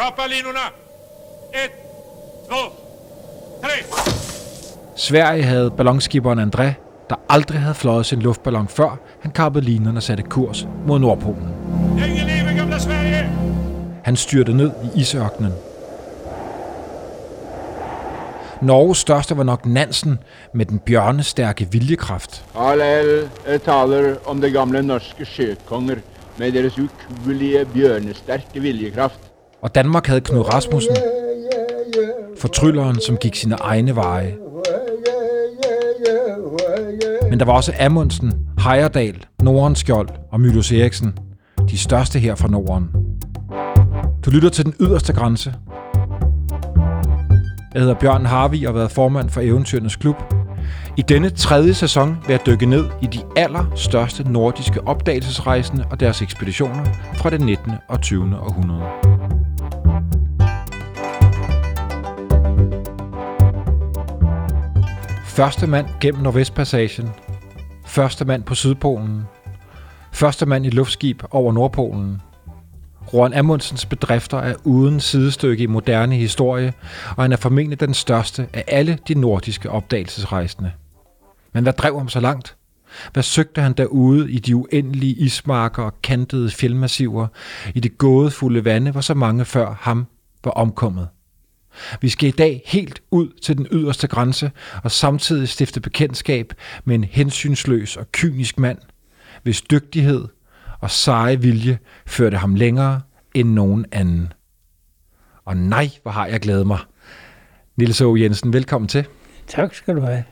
Kappa linorna! Ett, två, tre! Sverige havde ballonskiberen André, der aldrig havde fløjet sin luftballon før, han kappede linerne og satte kurs mod Nordpolen. Länge leve gamla Sverige! Han styrte ned i isørkenen. Norges største var nok Nansen med den bjørnestærke viljekraft. Carl eh, taler om de gamle norske sjøkonger med deres ukuelige, bjørnestærke viljekraft. Og Danmark havde Knud Rasmussen, fortrylleren, som gik sine egne veje. Men der var også Amundsen, Heyerdahl, Nordenskjold og Mylius Eriksen, de største her fra Norden. Du lytter til den yderste grænse. Jeg hedder Bjørn Harvi og har været formand for Eventyrenes Klub. I denne tredje sæson vil jeg dykke ned i de allerstørste nordiske opdagelsesrejsende og deres ekspeditioner fra det 19. og 20. århundrede. Første mand gennem Nordvestpassagen. Første mand på Sydpolen. Første mand i luftskib over Nordpolen. Roald Amundsens bedrifter er uden sidestykke i moderne historie, og han er formentlig den største af alle de nordiske opdagelsesrejsende. Men hvad drev ham så langt? Hvad søgte han derude i de uendelige ismarker og kantede fjeldmassiver, i det gådefulde vande, hvor så mange før ham var omkommet? Vi skal i dag helt ud til den yderste grænse og samtidig stifte bekendtskab med en hensynsløs og kynisk mand, hvis dygtighed og seje vilje førte ham længere end nogen anden. Og nej, hvor har jeg glædet mig. Nils O. Jensen, velkommen til. Tak skal du have.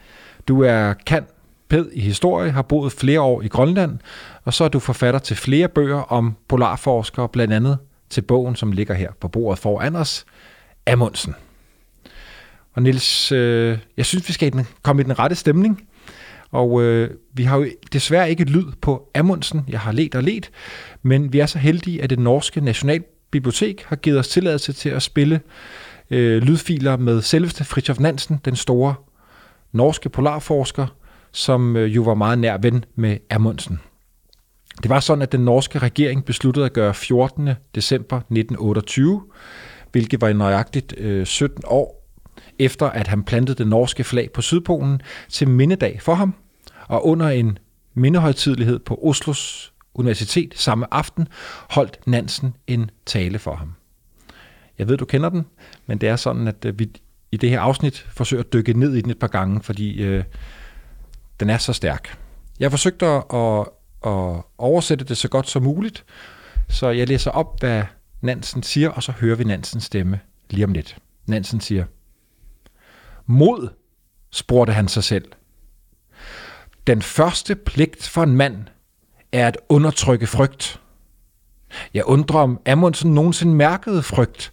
Du er kan ped i historie, har boet flere år i Grønland, og så er du forfatter til flere bøger om polarforskere, blandt andet til bogen, som ligger her på bordet foran os, Amundsen. Og Nils, øh, jeg synes, vi skal komme i den rette stemning. Og øh, vi har jo desværre ikke lyd på Amundsen. Jeg har let og let. Men vi er så heldige, at det norske Nationalbibliotek har givet os tilladelse til at spille øh, lydfiler med selveste Fritjof Nansen, den store norske polarforsker, som øh, jo var meget nær ven med Amundsen. Det var sådan, at den norske regering besluttede at gøre 14. december 1928, hvilket var nøjagtigt øh, 17 år efter at han plantede det norske flag på Sydpolen til mindedag for ham, og under en mindehøjtidlighed på Oslos Universitet samme aften holdt Nansen en tale for ham. Jeg ved, du kender den, men det er sådan, at øh, vi i det her afsnit forsøger at dykke ned i den et par gange, fordi øh, den er så stærk. Jeg forsøgte at, at oversætte det så godt som muligt, så jeg læser op, hvad Nansen siger, og så hører vi Nansens stemme lige om lidt. Nansen siger, Mod, spurgte han sig selv. Den første pligt for en mand er at undertrykke frygt. Jeg undrer om Amundsen nogensinde mærkede frygt,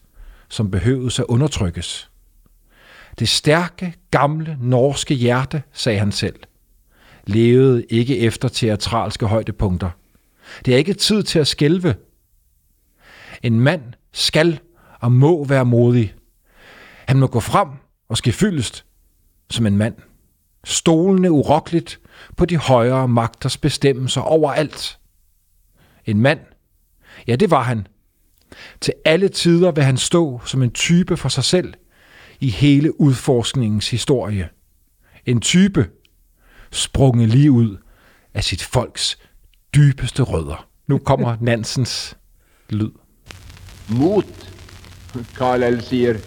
som behøvede at undertrykkes. Det stærke, gamle, norske hjerte, sagde han selv, levede ikke efter teatralske højdepunkter. Det er ikke tid til at skælve. En mand skal og må være modig. Han må gå frem og ske fyldest som en mand. Stolende urokkeligt på de højere magters bestemmelser overalt. En mand, ja det var han. Til alle tider vil han stå som en type for sig selv i hele udforskningens historie. En type, sprunget lige ud af sit folks dybeste rødder. Nu kommer Nansens lyd. Mot, Carl sier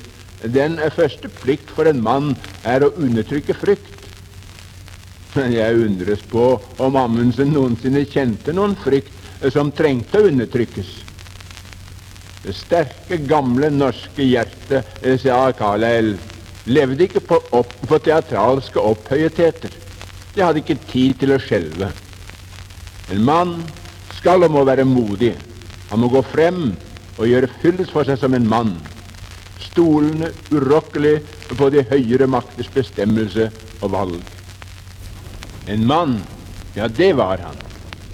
den første plikt for en mann er å undertrykke frykt. Men jeg undres på om Amundsen noensinne kjente noen frykt som trengte å undertrykkes. Det sterke, gamle norske hjertet, eh, sa Carlyle, levde ikke på, opp, på teatralske opphøyeteter. Det hadde ikke tid til å skjelve. En mann skal og må være modig. Han må gå frem og gjøre fylles for seg som en mann stolende urokkelig på de høyere makters bestemmelse og valg. En mann, ja, det var han.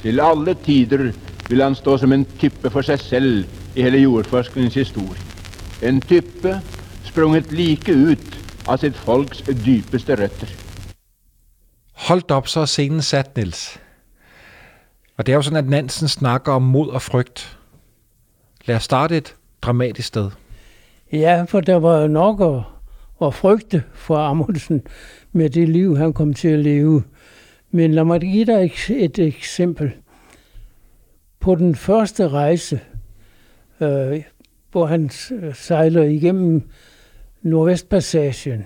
Til alle tider vil han stå som en type for seg selv i hele jordforskningens historie. En type sprunget like ut av sitt folks dypeste røtter. Hold op, så er scenen sat, Nils. Og det er jo sådan, at Nansen snakker om mod og frygt. Lad os starte et dramatisk sted. Ja, for der var nok at, at frygte for Amundsen med det liv, han kom til at leve. Men lad mig give dig et, eksempel. På den første rejse, øh, hvor han sejler igennem Nordvestpassagen,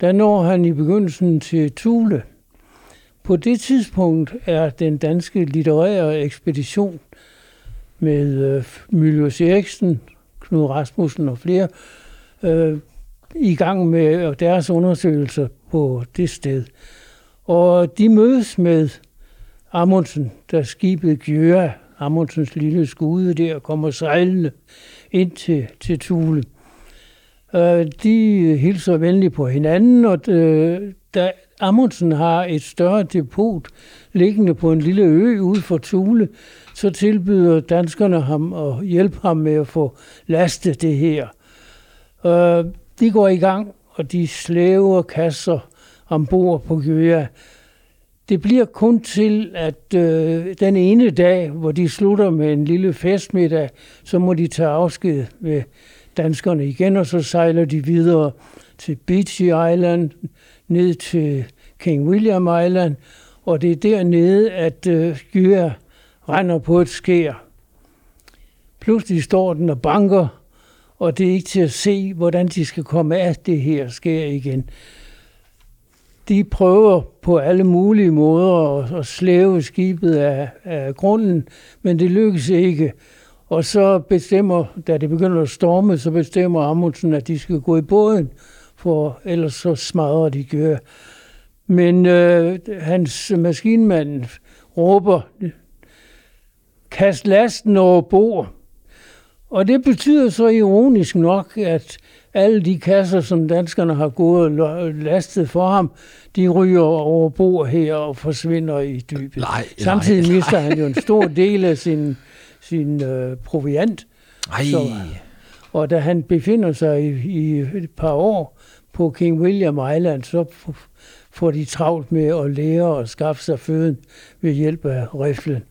der når han i begyndelsen til Thule. På det tidspunkt er den danske litterære ekspedition med øh, Mylius Eriksen, Knud Rasmussen og flere øh, i gang med øh, deres undersøgelser på det sted. Og de mødes med Amundsen, der skibet Gjøa, Amundsens lille skude der, kommer sejlende ind til, til Tule. Øh, de hilser venligt på hinanden, og øh, der, Amundsen har et større depot liggende på en lille ø ude for Tule, så tilbyder danskerne ham at hjælpe ham med at få lastet det her. Øh, de går i gang, og de slæver kasser ombord på Gjøa. Det bliver kun til, at øh, den ene dag, hvor de slutter med en lille festmiddag, så må de tage afsked med danskerne igen, og så sejler de videre til Beachy Island, ned til King William Island, og det er dernede, at øh, Gjøa render på et skær. Pludselig står den og banker, og det er ikke til at se, hvordan de skal komme af det her skær igen. De prøver på alle mulige måder at, slæve skibet af, af grunden, men det lykkes ikke. Og så bestemmer, da det begynder at storme, så bestemmer Amundsen, at de skal gå i båden, for ellers så smadrer de gør. Men øh, hans maskinmand råber, kast lasten over bord. Og det betyder så ironisk nok, at alle de kasser, som danskerne har gået og lastet for ham, de ryger over bord her og forsvinder i dybet. Nej, Samtidig nej, mister han jo en stor del af sin, sin øh, proviant. Ej, Så- Og da han befinder sig i, i et par år på King William Island, så får de travlt med at lære at skaffe sig føden ved hjælp af riflen.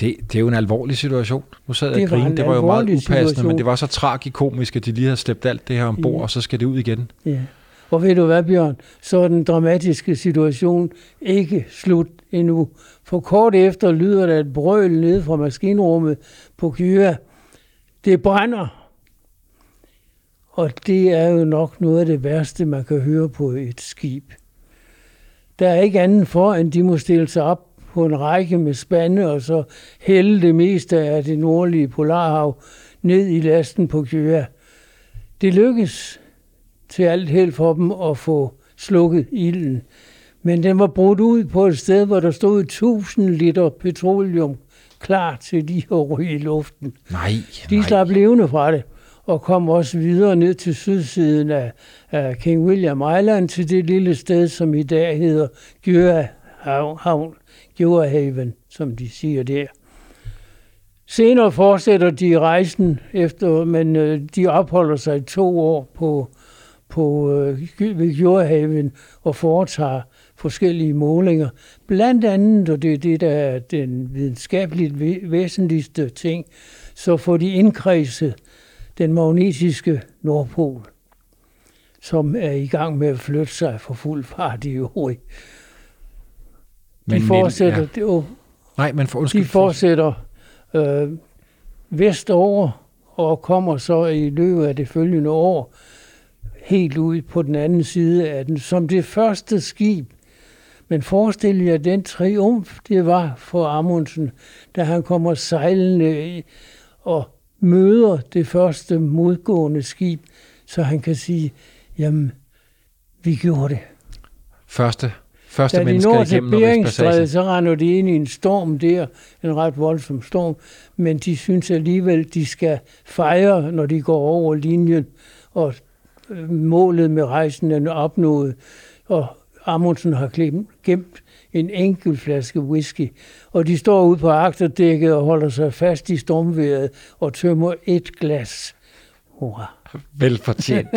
Det, det er jo en alvorlig situation. Nu sad jeg Det og grinede. Det var jo meget upassende, situation. men det var så tragikomisk, at de lige havde slæbt alt det her ombord, Ja. og så skal det ud igen. Ja. Og ved du hvad, Bjørn? Så er den dramatiske situation ikke slut endnu. For kort efter lyder der et brøl ned fra maskinrummet på Gyra. Det brænder. Og det er jo nok noget af det værste, man kan høre på et skib. Der er ikke andet for, end de må stille sig op på en række med spande, og så hælde det meste af det nordlige Polarhav ned i lasten på Gyra. Det lykkes til alt held for dem at få slukket ilden. Men den var brudt ud på et sted, hvor der stod 1000 liter petroleum klar til lige at ryge i luften. Nej, De nej. slap levende fra det, og kom også videre ned til sydsiden af, af King William Island, til det lille sted, som i dag hedder Gjøa Havn, Gjøahaven, som de siger der. Senere fortsætter de rejsen, efter, men øh, de opholder sig to år på, på øh, ved Gjøahaven og foretager forskellige målinger. Blandt andet, og det er det, der er den videnskabeligt væsentligste ting, så får de indkredset den magnetiske Nordpol, som er i gang med at flytte sig for fuld fart i øvrigt. De Men- men- fortsætter, ja. ja. oh, Nej, men for, undskyld, de fortsætter øh, vestover og kommer så i løbet af det følgende år helt ud på den anden side af den, som det første skib. Men forestil jer den triumf, det var for Amundsen, da han kommer sejlende og møder det første modgående skib, så han kan sige, jamen, vi gjorde det. første, første Da de når til Beringstrædet, så render de ind i en storm der, en ret voldsom storm, men de synes alligevel, de skal fejre, når de går over linjen, og øh, målet med rejsen er opnået, og Amundsen har gemt en enkelt flaske whisky, og de står ude på agterdækket og holder sig fast i stormværet og tømmer et glas. Hurra. Velfortjent.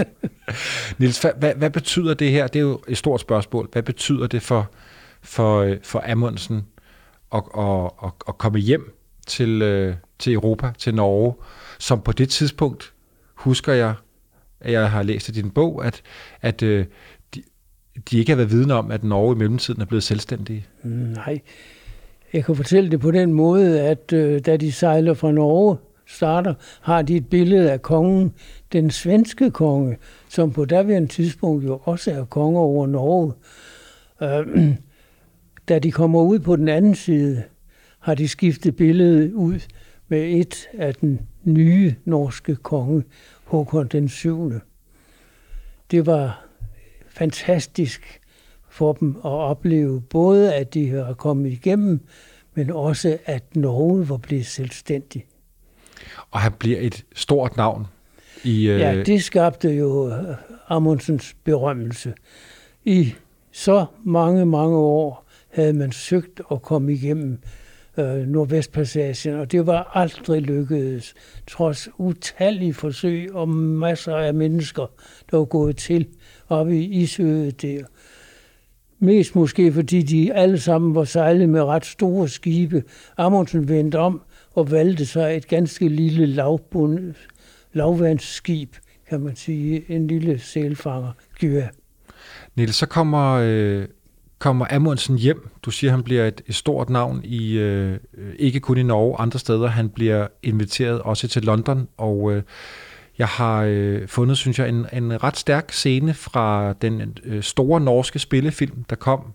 Nils, hvad, hvad, betyder det her? Det er jo et stort spørgsmål. Hvad betyder det for, for, øh, for Amundsen at, at, at, at komme hjem til, øh, til Europa, til Norge, som på det tidspunkt husker jeg, at jeg har læst i din bog, at, at øh, de, de ikke har været vidne om, at Norge i mellemtiden er blevet selvstændige. Mm, nej, jeg kan fortælle det på den måde, at øh, da de sejler fra Norge, starter, har de et billede af kongen, den svenske konge, som på daværende tidspunkt jo også er konge over Norge. Øh, da de kommer ud på den anden side, har de skiftet billedet ud med et af den nye norske konge, Håkon den 7. Det var fantastisk for dem at opleve både, at de har kommet igennem, men også, at Norge var blevet selvstændig. Og han bliver et stort navn i... Øh... Ja, det skabte jo øh, Amundsens berømmelse. I så mange, mange år havde man søgt at komme igennem øh, Nordvestpassagen, og det var aldrig lykkedes, trods utallige forsøg og masser af mennesker, der var gået til oppe i Isøet der. Mest måske fordi de alle sammen var sejlet med ret store skibe. Amundsen vendte om og valgte sig et ganske lille lavbund, lavvandsskib, kan man sige, en lille sælfanger, Gyva. Niels, så kommer, øh, kommer Amundsen hjem. Du siger, han bliver et, et stort navn i øh, ikke kun i Norge, andre steder. Han bliver inviteret også til London, og øh, jeg har øh, fundet, synes jeg, en, en ret stærk scene fra den øh, store norske spillefilm, der kom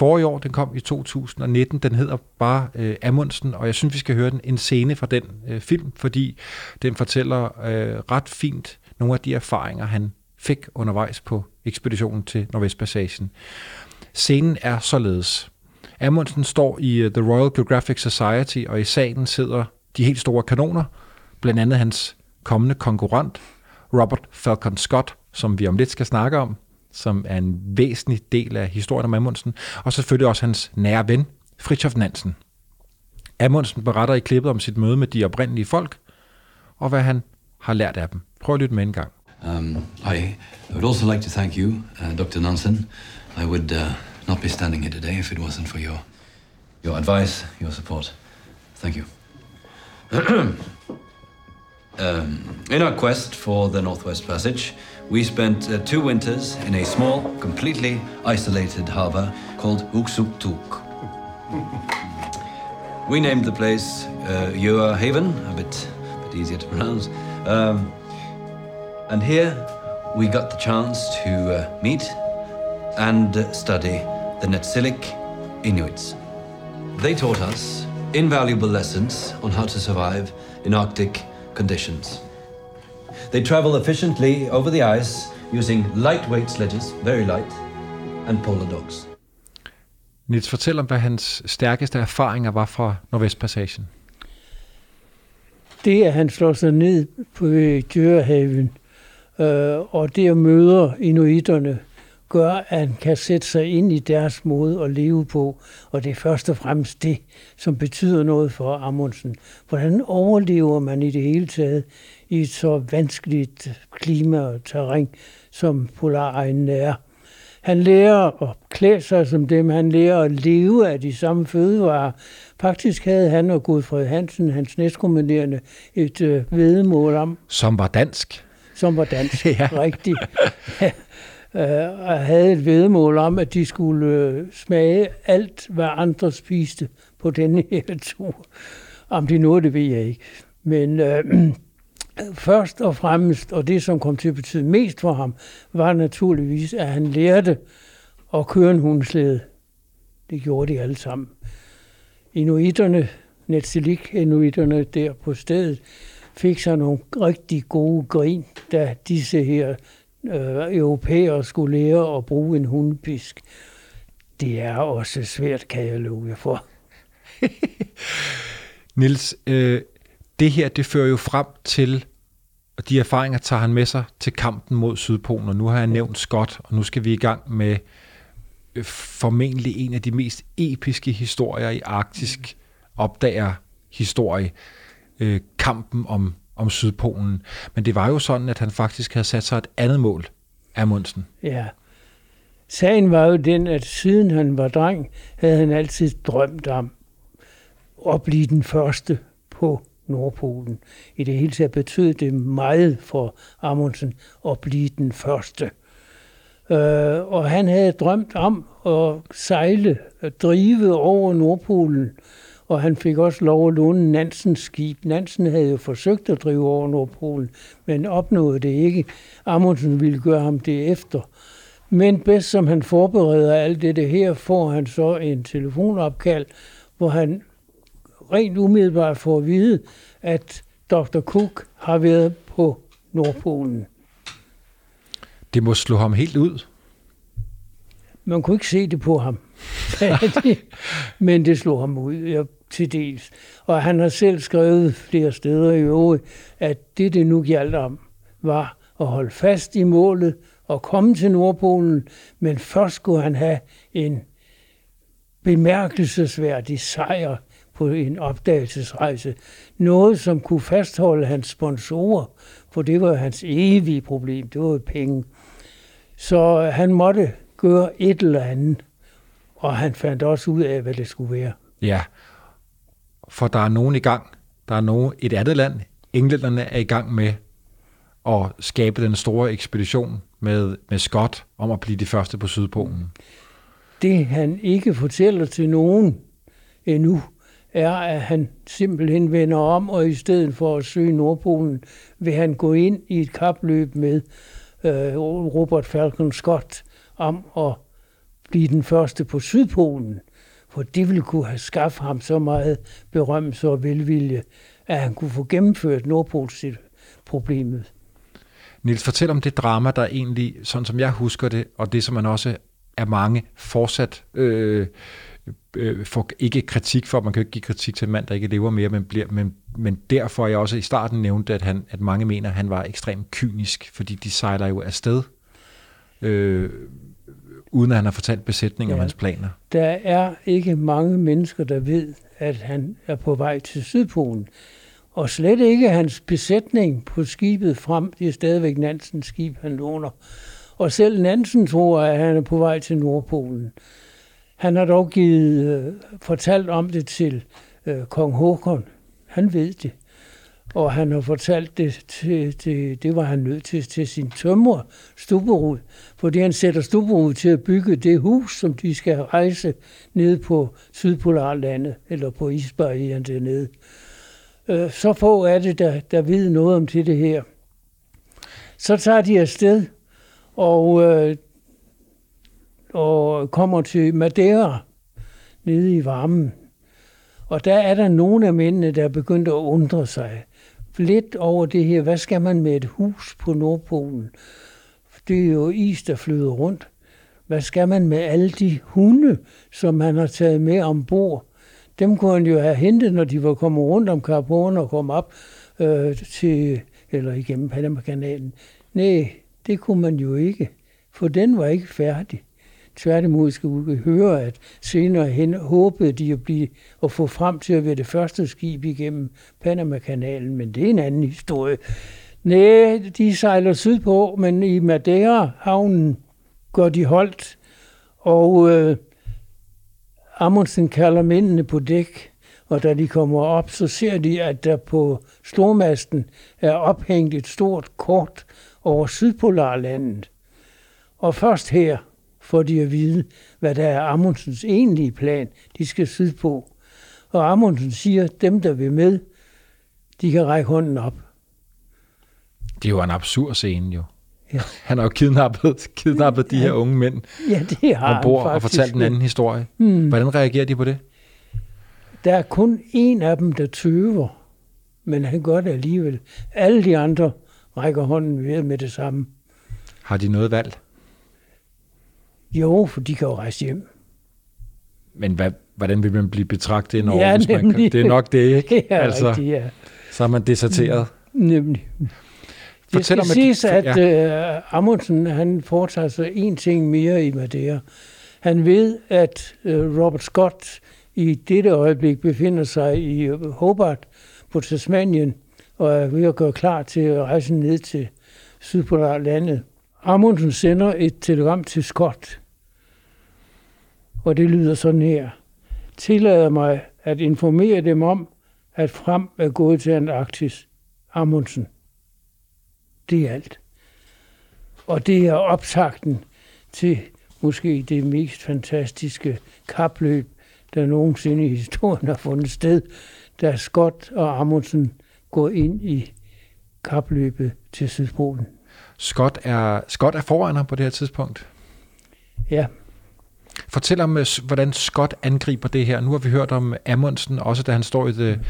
i år. Den kom i 2019. Den hedder bare øh, Amundsen, og jeg synes, vi skal høre den, en scene fra den øh, film, fordi den fortæller øh, ret fint nogle af de erfaringer, han fik undervejs på ekspeditionen til Nordvestpassagen. Scenen er således. Amundsen står i uh, The Royal Geographic Society, og i salen sidder de helt store kanoner, blandt andet hans kommende konkurrent, Robert Falcon Scott, som vi om lidt skal snakke om, som er en væsentlig del af historien om Amundsen, og selvfølgelig også hans nære ven, Fritjof Nansen. Amundsen beretter i klippet om sit møde med de oprindelige folk, og hvad han har lært af dem. Prøv at lytte med en gang. Um, I would also like to thank you, uh, Dr. Nansen. I would uh, not be standing here today if it wasn't for your your advice, your support. Thank you. um, in our quest for the Northwest Passage, we spent uh, two winters in a small, completely isolated harbor called Uksuktuk. we named the place uh, Ua Haven, a bit, bit easier to pronounce. Um, and here we got the chance to uh, meet and uh, study the Netsilik Inuits. They taught us invaluable lessons on how to survive in Arctic conditions. They travel efficiently over the ice using lightweight sledges, very light, and polar dogs. Nils, fortæl om, hvad hans stærkeste erfaringer var fra Nordvestpassagen. Det er, at han slår sig ned på Djørehaven, øh, og det at møde inuiterne, gør, at han kan sætte sig ind i deres måde at leve på. Og det er først og fremmest det, som betyder noget for Amundsen. Hvordan overlever man i det hele taget i et så vanskeligt klima og terræn, som polaregnen er? Han lærer at klæde sig som dem, han lærer at leve af de samme fødevarer. Faktisk havde han og Godfred Hansen, hans næstkommanderende, et øh, vedemål om. Som var dansk. Som var dansk, ja. rigtigt. øh, havde et vedmål om, at de skulle øh, smage alt, hvad andre spiste på denne her tur. Om de nåede det, ved jeg ikke. Men øh, først og fremmest, og det som kom til at betyde mest for ham, var naturligvis, at han lærte at køre en hundslede. Det gjorde de alle sammen. Inuiterne, Netsilik inuiterne der på stedet, fik sig nogle rigtig gode grin, da disse her øh, europæere skulle lære at bruge en hundepisk. Det er også svært, kan jeg love jer for. Nils, øh, det her det fører jo frem til, og de erfaringer tager han med sig til kampen mod Sydpolen, og nu har jeg nævnt Scott, og nu skal vi i gang med øh, formentlig en af de mest episke historier i arktisk opdager historie, øh, kampen om om Sydpolen. Men det var jo sådan, at han faktisk havde sat sig et andet mål, Amundsen. Ja. Sagen var jo den, at siden han var dreng, havde han altid drømt om at blive den første på Nordpolen. I det hele taget betød det meget for Amundsen at blive den første. Øh, og han havde drømt om at sejle, at drive over Nordpolen, og han fik også lov at låne Nansens skib. Nansen havde jo forsøgt at drive over Nordpolen, men opnåede det ikke. Amundsen ville gøre ham det efter. Men bedst som han forbereder alt det her, får han så en telefonopkald, hvor han rent umiddelbart får at vide, at Dr. Cook har været på Nordpolen. Det må slå ham helt ud. Man kunne ikke se det på ham, men det slog ham ud ja, til dels. Og han har selv skrevet flere steder i øvrigt, at det, det nu gjaldt om, var at holde fast i målet og komme til Nordpolen, men først skulle han have en bemærkelsesværdig sejr på en opdagelsesrejse. Noget, som kunne fastholde hans sponsorer, for det var hans evige problem, det var penge. Så han måtte gøre et eller andet, og han fandt også ud af, hvad det skulle være. Ja, for der er nogen i gang. Der er nogen, et andet land, englænderne er i gang med at skabe den store ekspedition med, med Scott om at blive de første på Sydpolen. Det han ikke fortæller til nogen endnu, er, at han simpelthen vender om, og i stedet for at søge Nordpolen, vil han gå ind i et kapløb med øh, Robert Falcon Scott om at blive den første på Sydpolen. For det ville kunne have skaffet ham så meget berømmelse og velvilje, at han kunne få gennemført Nordpolsproblemet. Nils, fortæl om det drama, der egentlig, sådan som jeg husker det, og det som man også er mange fortsat øh, øh, får ikke kritik for. Man kan jo ikke give kritik til en mand, der ikke lever mere, men, bliver, men, men derfor jeg også i starten nævnte, at, han, at mange mener, at han var ekstremt kynisk, fordi de sejler jo afsted, øh, uden at han har fortalt besætningen ja. om hans planer. Der er ikke mange mennesker, der ved, at han er på vej til Sydpolen. Og slet ikke hans besætning på skibet frem. Det er stadigvæk Nansens skib, han låner. Og selv Nansen tror, at han er på vej til Nordpolen. Han har dog givet, øh, fortalt om det til øh, kong Håkon. Han ved det. Og han har fortalt det til, til det var han nødt til, til sin tømrer, Stubberud. Fordi han sætter Stubberud til at bygge det hus, som de skal rejse ned på Sydpolarlandet, eller på Isbergen dernede. Øh, så få er det, der, der ved noget om det, det her. Så tager de afsted, og øh, og kommer til Madeira nede i varmen. Og der er der nogle af mændene, der er begyndt at undre sig lidt over det her. Hvad skal man med et hus på Nordpolen? Det er jo is, der flyder rundt. Hvad skal man med alle de hunde, som man har taget med ombord? Dem kunne han jo have hentet, når de var kommet rundt om Kap og kom op øh, til, eller igennem Panama-kanalen. Nej, det kunne man jo ikke, for den var ikke færdig. Tværtimod skal vi høre, at senere hen håbede de at, blive, at få frem til at være det første skib igennem Panama-kanalen, men det er en anden historie. Nej, de sejler sydpå, men i Madeira-havnen går de holdt, og øh, Amundsen kalder mændene på dæk, og da de kommer op, så ser de, at der på stormasten er ophængt et stort kort over Sydpolarlandet. Og først her, får de at vide, hvad der er Amundsens egentlige plan, de skal sydpå. Og Amundsen siger, at dem, der vil med, de kan række hånden op. Det er jo en absurd scene, jo. Ja. Han har jo kidnappet, kidnappet de her unge mænd ja, det har ombord og fortalt en anden historie. Hmm. Hvordan reagerer de på det? Der er kun en af dem, der tøver, men han gør det alligevel. Alle de andre rækker hånden ved med det samme. Har de noget valgt? Jo, for de kan jo rejse hjem. Men hvad, hvordan vil man blive betragtet i Norge? Ja, hvis man kan? Det er nok det, ikke? Ja, altså, rigtigt, ja. Så er man deserteret. Nemlig. Det skal siges, at ja. uh, Amundsen han foretager sig en ting mere i Madeira. Han ved, at uh, Robert Scott i dette øjeblik befinder sig i Hobart på Tasmanien og er ved at gøre klar til at rejse ned til Sydpolarlandet. Amundsen sender et telegram til Scott, og det lyder sådan her. Tillader mig at informere dem om, at frem er gået til Antarktis. Amundsen. Det er alt. Og det er optakten til måske det mest fantastiske kapløb, der nogensinde i historien har fundet sted, da Scott og Amundsen går ind i kapløbet til Sydpolen. Scott er, Scott er foran ham på det her tidspunkt. Ja, Fortæl om, øh, hvordan Scott angriber det her. Nu har vi hørt om Amundsen, også da han står i The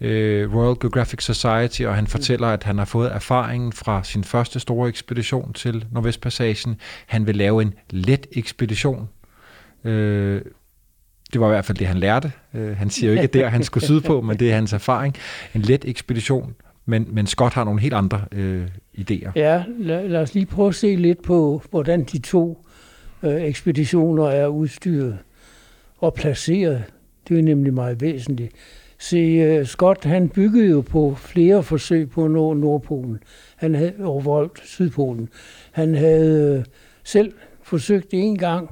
øh, Royal Geographic Society, og han fortæller, at han har fået erfaringen fra sin første store ekspedition til Nordvestpassagen. Han vil lave en let ekspedition. Øh, det var i hvert fald det, han lærte. Øh, han siger jo ikke, at der han skulle sydpå, men det er hans erfaring. En let ekspedition, men, men Scott har nogle helt andre øh, idéer. ja lad, lad os lige prøve at se lidt på, hvordan de to øh, ekspeditioner er udstyret og placeret. Det er nemlig meget væsentligt. Se, øh, Scott han byggede jo på flere forsøg på at nå Nordpolen. Han havde overvoldt Sydpolen. Han havde øh, selv forsøgt en gang,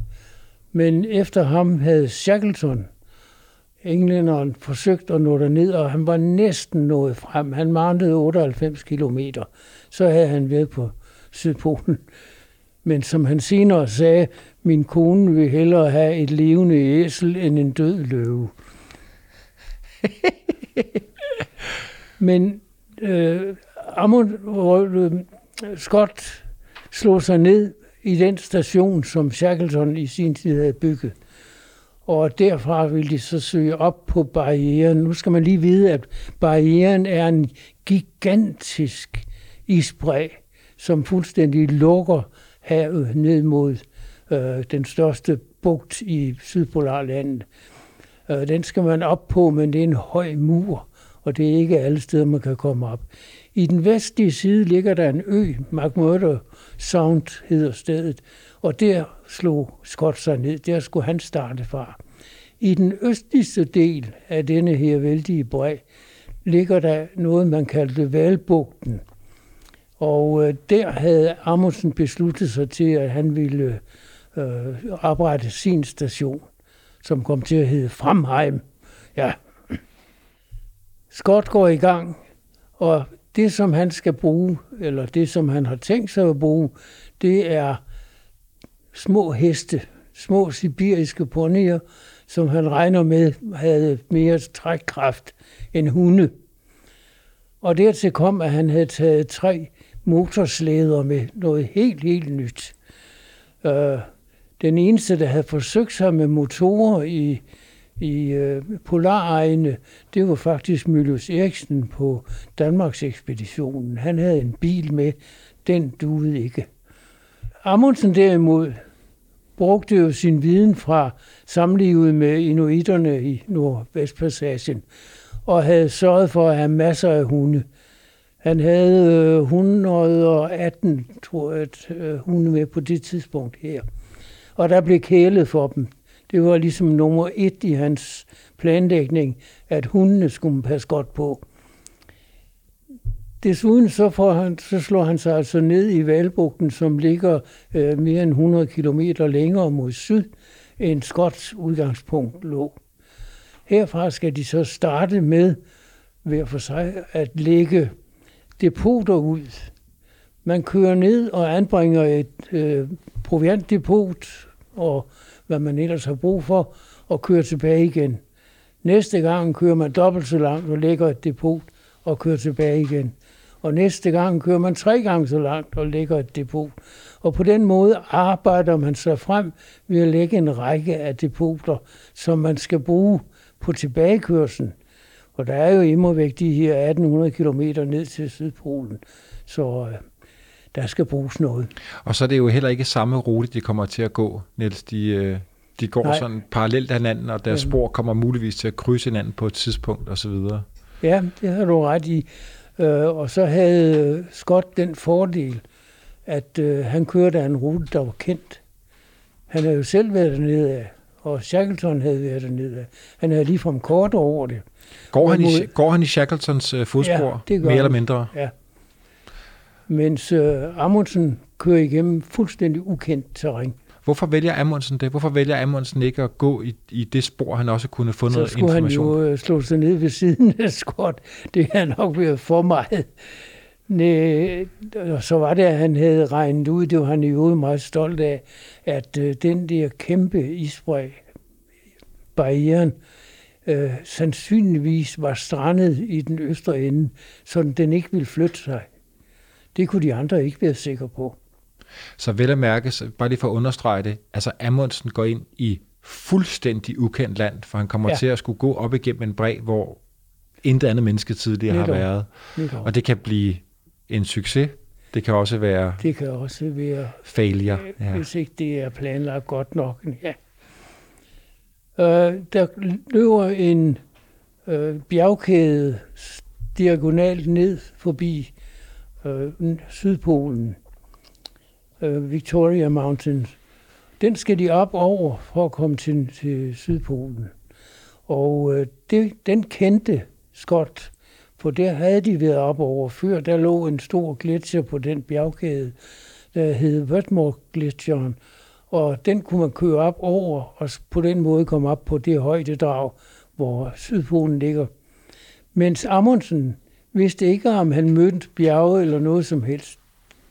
men efter ham havde Shackleton, englænderen, forsøgt at nå derned, og han var næsten nået frem. Han manglede 98 kilometer. Så havde han været på Sydpolen. Men som han senere sagde, min kone vil hellere have et levende æsel end en død løve. Men øh, Amund, øh, Scott slog sig ned i den station, som Shackleton i sin tid havde bygget. Og derfra ville de så søge op på barrieren. Nu skal man lige vide, at barrieren er en gigantisk isbræ, som fuldstændig lukker havet ned mod øh, den største bugt i Sydpolarlandet. Øh, den skal man op på, men det er en høj mur, og det er ikke alle steder, man kan komme op. I den vestlige side ligger der en ø, McMurdo Sound hedder stedet, og der slog Scott sig ned. Der skulle han starte fra. I den østligste del af denne her vældige bræ ligger der noget, man kaldte Valbugten. Og øh, der havde Amundsen besluttet sig til, at han ville øh, oprette sin station, som kom til at hedde Fremheim. Ja. Scott går i gang, og det, som han skal bruge, eller det, som han har tænkt sig at bruge, det er små heste, små sibiriske ponyer, som han regner med havde mere trækkraft end hunde. Og dertil kom, at han havde taget tre motorslæder med noget helt, helt nyt. Øh, den eneste, der havde forsøgt sig med motorer i, i øh, polaregne, det var faktisk Mylius Eriksen på Danmarks ekspeditionen. Han havde en bil med, den duede ikke. Amundsen derimod brugte jo sin viden fra samlivet med inuiterne i Nordvestpassagen, og havde sørget for at have masser af hunde. Han havde øh, 118, tror jeg, at, øh, hunde med på det tidspunkt her. Og der blev kælet for dem. Det var ligesom nummer et i hans planlægning, at hundene skulle man passe godt på. Desuden så, får han, så slår han sig altså ned i Valbugten, som ligger øh, mere end 100 km længere mod syd, end Skots udgangspunkt lå. Herfra skal de så starte med hver for sig at lægge depoter ud. Man kører ned og anbringer et øh, proviantdepot og hvad man ellers har brug for, og kører tilbage igen. Næste gang kører man dobbelt så langt og lægger et depot og kører tilbage igen. Og næste gang kører man tre gange så langt og lægger et depot. Og på den måde arbejder man sig frem ved at lægge en række af depoter, som man skal bruge på tilbagekørselen. Og der er jo immer væk de her 1800 km ned til Sydpolen. Så øh, der skal bruges noget. Og så er det jo heller ikke samme rute, de kommer til at gå, Niels. De, øh, de går Nej. Sådan parallelt hinanden, og deres Jamen. spor kommer muligvis til at krydse hinanden på et tidspunkt osv. Ja, det har du ret i. Øh, og så havde Scott den fordel, at øh, han kørte af en rute, der var kendt. Han havde jo selv været dernede af, og Shackleton havde været dernede af. Han havde ligefrem kort over det. Går, han i, går han i Shackletons øh, fodspor, Ja, mere eller han. mindre? Ja. Mens øh, Amundsen kører igennem fuldstændig ukendt terræn. Hvorfor vælger Amundsen det? Hvorfor vælger Amundsen ikke at gå i, i det spor, han også kunne få Så noget skulle han information? jo øh, slå sig ned ved siden af Scott. Det har nok været for meget. Næ, og så var det, at han havde regnet ud, det var han i øvrigt meget stolt af, at øh, den der kæmpe isbræ, barrieren, øh, sandsynligvis var strandet i den østre ende, så den ikke ville flytte sig. Det kunne de andre ikke være sikre på. Så vel at mærke, bare lige for at understrege det, altså Amundsen går ind i fuldstændig ukendt land, for han kommer ja. Til at skulle gå op igennem en bræ, hvor intet andet menneske tidligere har været. Netop. Og det kan blive en succes. Det kan også være Det kan også være failure. ja. Ja. hvis ikke det er planlagt godt nok. Ja. Øh, der løber en øh, bjergkæde diagonalt ned forbi øh, Sydpolen, øh, Victoria Mountains. Den skal de op over for at komme til, til Sydpolen. Og øh, det, den kendte Scott, for der havde de været op over før. Der lå en stor gletsjer på den bjergkæde, der hed Wetmore Gletsjeren. Og den kunne man køre op over, og på den måde komme op på det højdedrag, hvor Sydpolen ligger. Mens Amundsen vidste ikke, om han mødte bjerge eller noget som helst.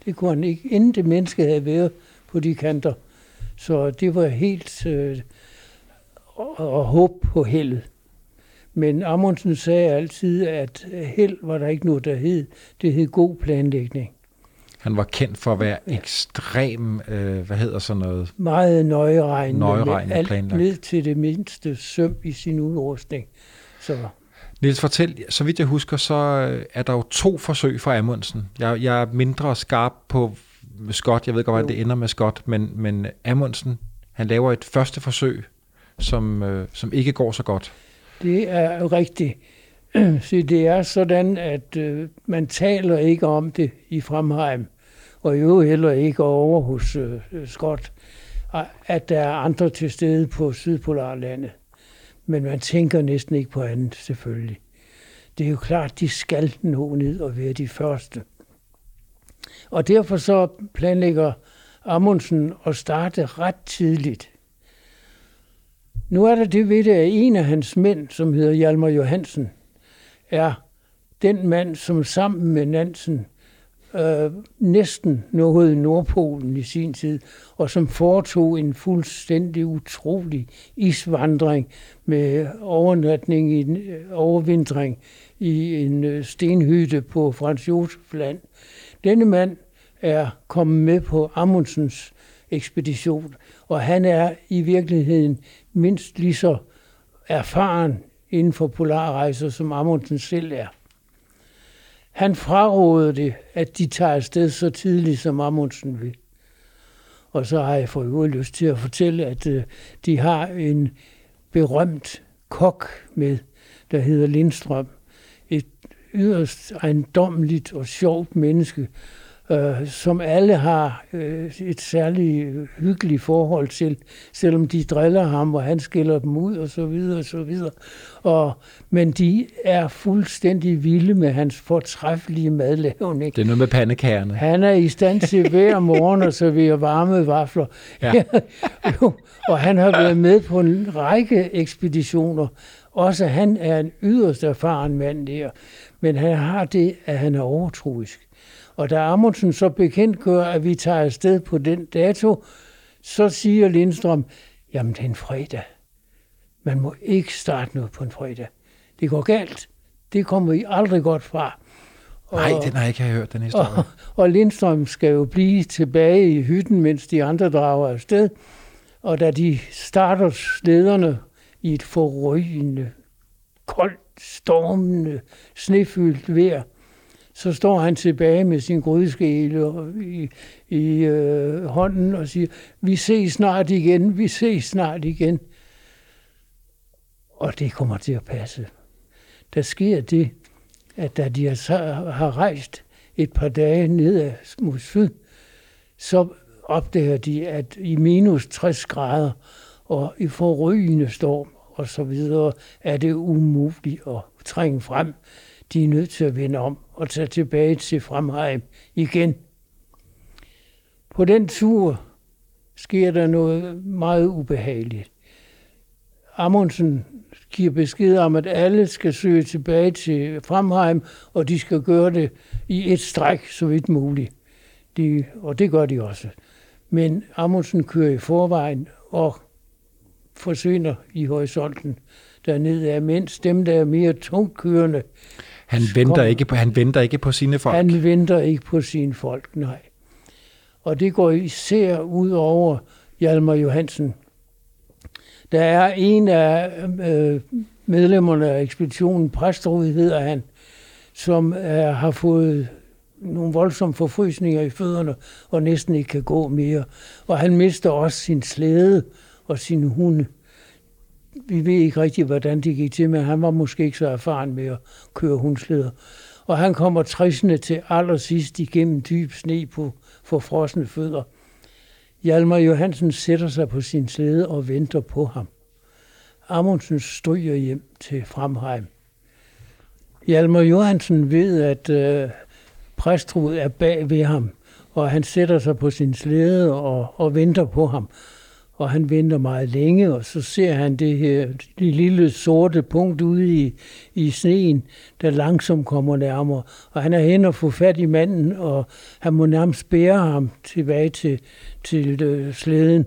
Det kunne han ikke, inden det menneske havde været på de kanter. Så det var helt øh, og, og håb på heldet. Men Amundsen sagde altid, at held var der ikke noget, der hed. Det hed god planlægning. Han var kendt for at være ekstrem, øh, hvad hedder sådan noget? Meget nøjeregnende, Nøjeregnende alt planlagt. ned til det mindste søm i sin udrustning. Så Niels, fortæl, så vidt jeg husker, så øh, er der jo to forsøg for Amundsen. Jeg, jeg er mindre skarp på Scott, jeg ved godt, hvordan det ender med Scott, men, men Amundsen, han laver et første forsøg, som, øh, som ikke går så godt. det er rigtigt. Så det er sådan, at øh, man taler ikke om det i Fremheim, og i øvrigt heller ikke over hos øh, Skot, at der er andre til stede på Sydpolarlandet. Men man tænker næsten ikke på andet, selvfølgelig. Det er jo klart, de skal nå ned og være de første. Og derfor så planlægger Amundsen at starte ret tidligt. Nu er der det ved det, at en af hans mænd, som hedder Hjalmar Johansen, er den mand, som sammen med Nansen øh, næsten nåede Nordpolen i sin tid, og som foretog en fuldstændig utrolig isvandring med overnatning i en, øh, overvintring i en øh, stenhytte på Frans Josef land. Denne mand er kommet med på Amundsens ekspedition, og han er i virkeligheden mindst lige så erfaren inden for polarrejser, som Amundsen selv er. Han frarådede det, at de tager afsted så tidligt, som Amundsen vil. Og så har jeg for øvrigt lyst til at fortælle, at øh, de har en berømt kok med, der hedder Lindstrøm. Et yderst ejendomligt og sjovt menneske, øh, som alle har øh, et særligt hyggeligt forhold til, selvom de driller ham, og han skiller dem ud, og så videre, og så videre. Og, men de er fuldstændig vilde med hans fortræffelige madlavning. Det er noget med pandekagerne. Han er i stand til hver morgen at servere varme vafler. Ja. jo, og han har været med på en række ekspeditioner. Også han er en yderst erfaren mand der. Men han har det, at han er overtroisk. Og da Amundsen så bekendt gør, at vi tager afsted på den dato, så siger Lindstrøm, jamen det er en fredag. Man må ikke starte noget på en fredag. Det går galt. Det kommer I aldrig godt fra. Nej, den har jeg ikke hørt, den historie. Og, og Lindstrøm skal jo blive tilbage i hytten, mens de andre drager afsted. Og da de starter slederne i et forrygende, koldt, stormende, snefyldt vejr, så står han tilbage med sin grydeskele i, i øh, hånden og siger, vi ses snart igen, vi ses snart igen. Og det kommer til at passe. Der sker det, at da de har rejst et par dage ned mod syd, så opdager de, at i minus 60 grader og i forrygende storm og så videre, er det umuligt at trænge frem. De er nødt til at vende om og tage tilbage til Fremheim igen. På den tur sker der noget meget ubehageligt. Amundsen giver besked om, at alle skal søge tilbage til Fremheim, og de skal gøre det i et stræk, så vidt muligt. De, og det gør de også. Men Amundsen kører i forvejen og forsvinder i horisonten dernede af, mens dem, der er mere tungt kørende, han venter, ikke på, han venter ikke på sine folk. han venter ikke på sine folk, nej. Og det går især ud over Hjalmar Johansen. Der er en af øh, medlemmerne af ekspeditionen, Præsterud hedder han, som er, har fået nogle voldsomme forfrysninger i fødderne og næsten ikke kan gå mere. Og han mister også sin slæde og sin hunde. Vi ved ikke rigtig, hvordan det gik til, men han var måske ikke så erfaren med at køre hundsleder. Og han kommer træsende til allersidst igennem dyb sne på forfrosne fødder. Hjalmar Johansen sætter sig på sin slæde og venter på ham. Amundsen stryger hjem til Fremheim. Hjalmar Johansen ved, at øh, præstrud er bag ved ham, og han sætter sig på sin slæde og, og venter på ham. Og han venter meget længe, og så ser han det her det lille sorte punkt ude i, i sneen, der langsomt kommer nærmere. Og han er hen og får fat i manden, og han må nærmest bære ham tilbage til, til øh, slæden.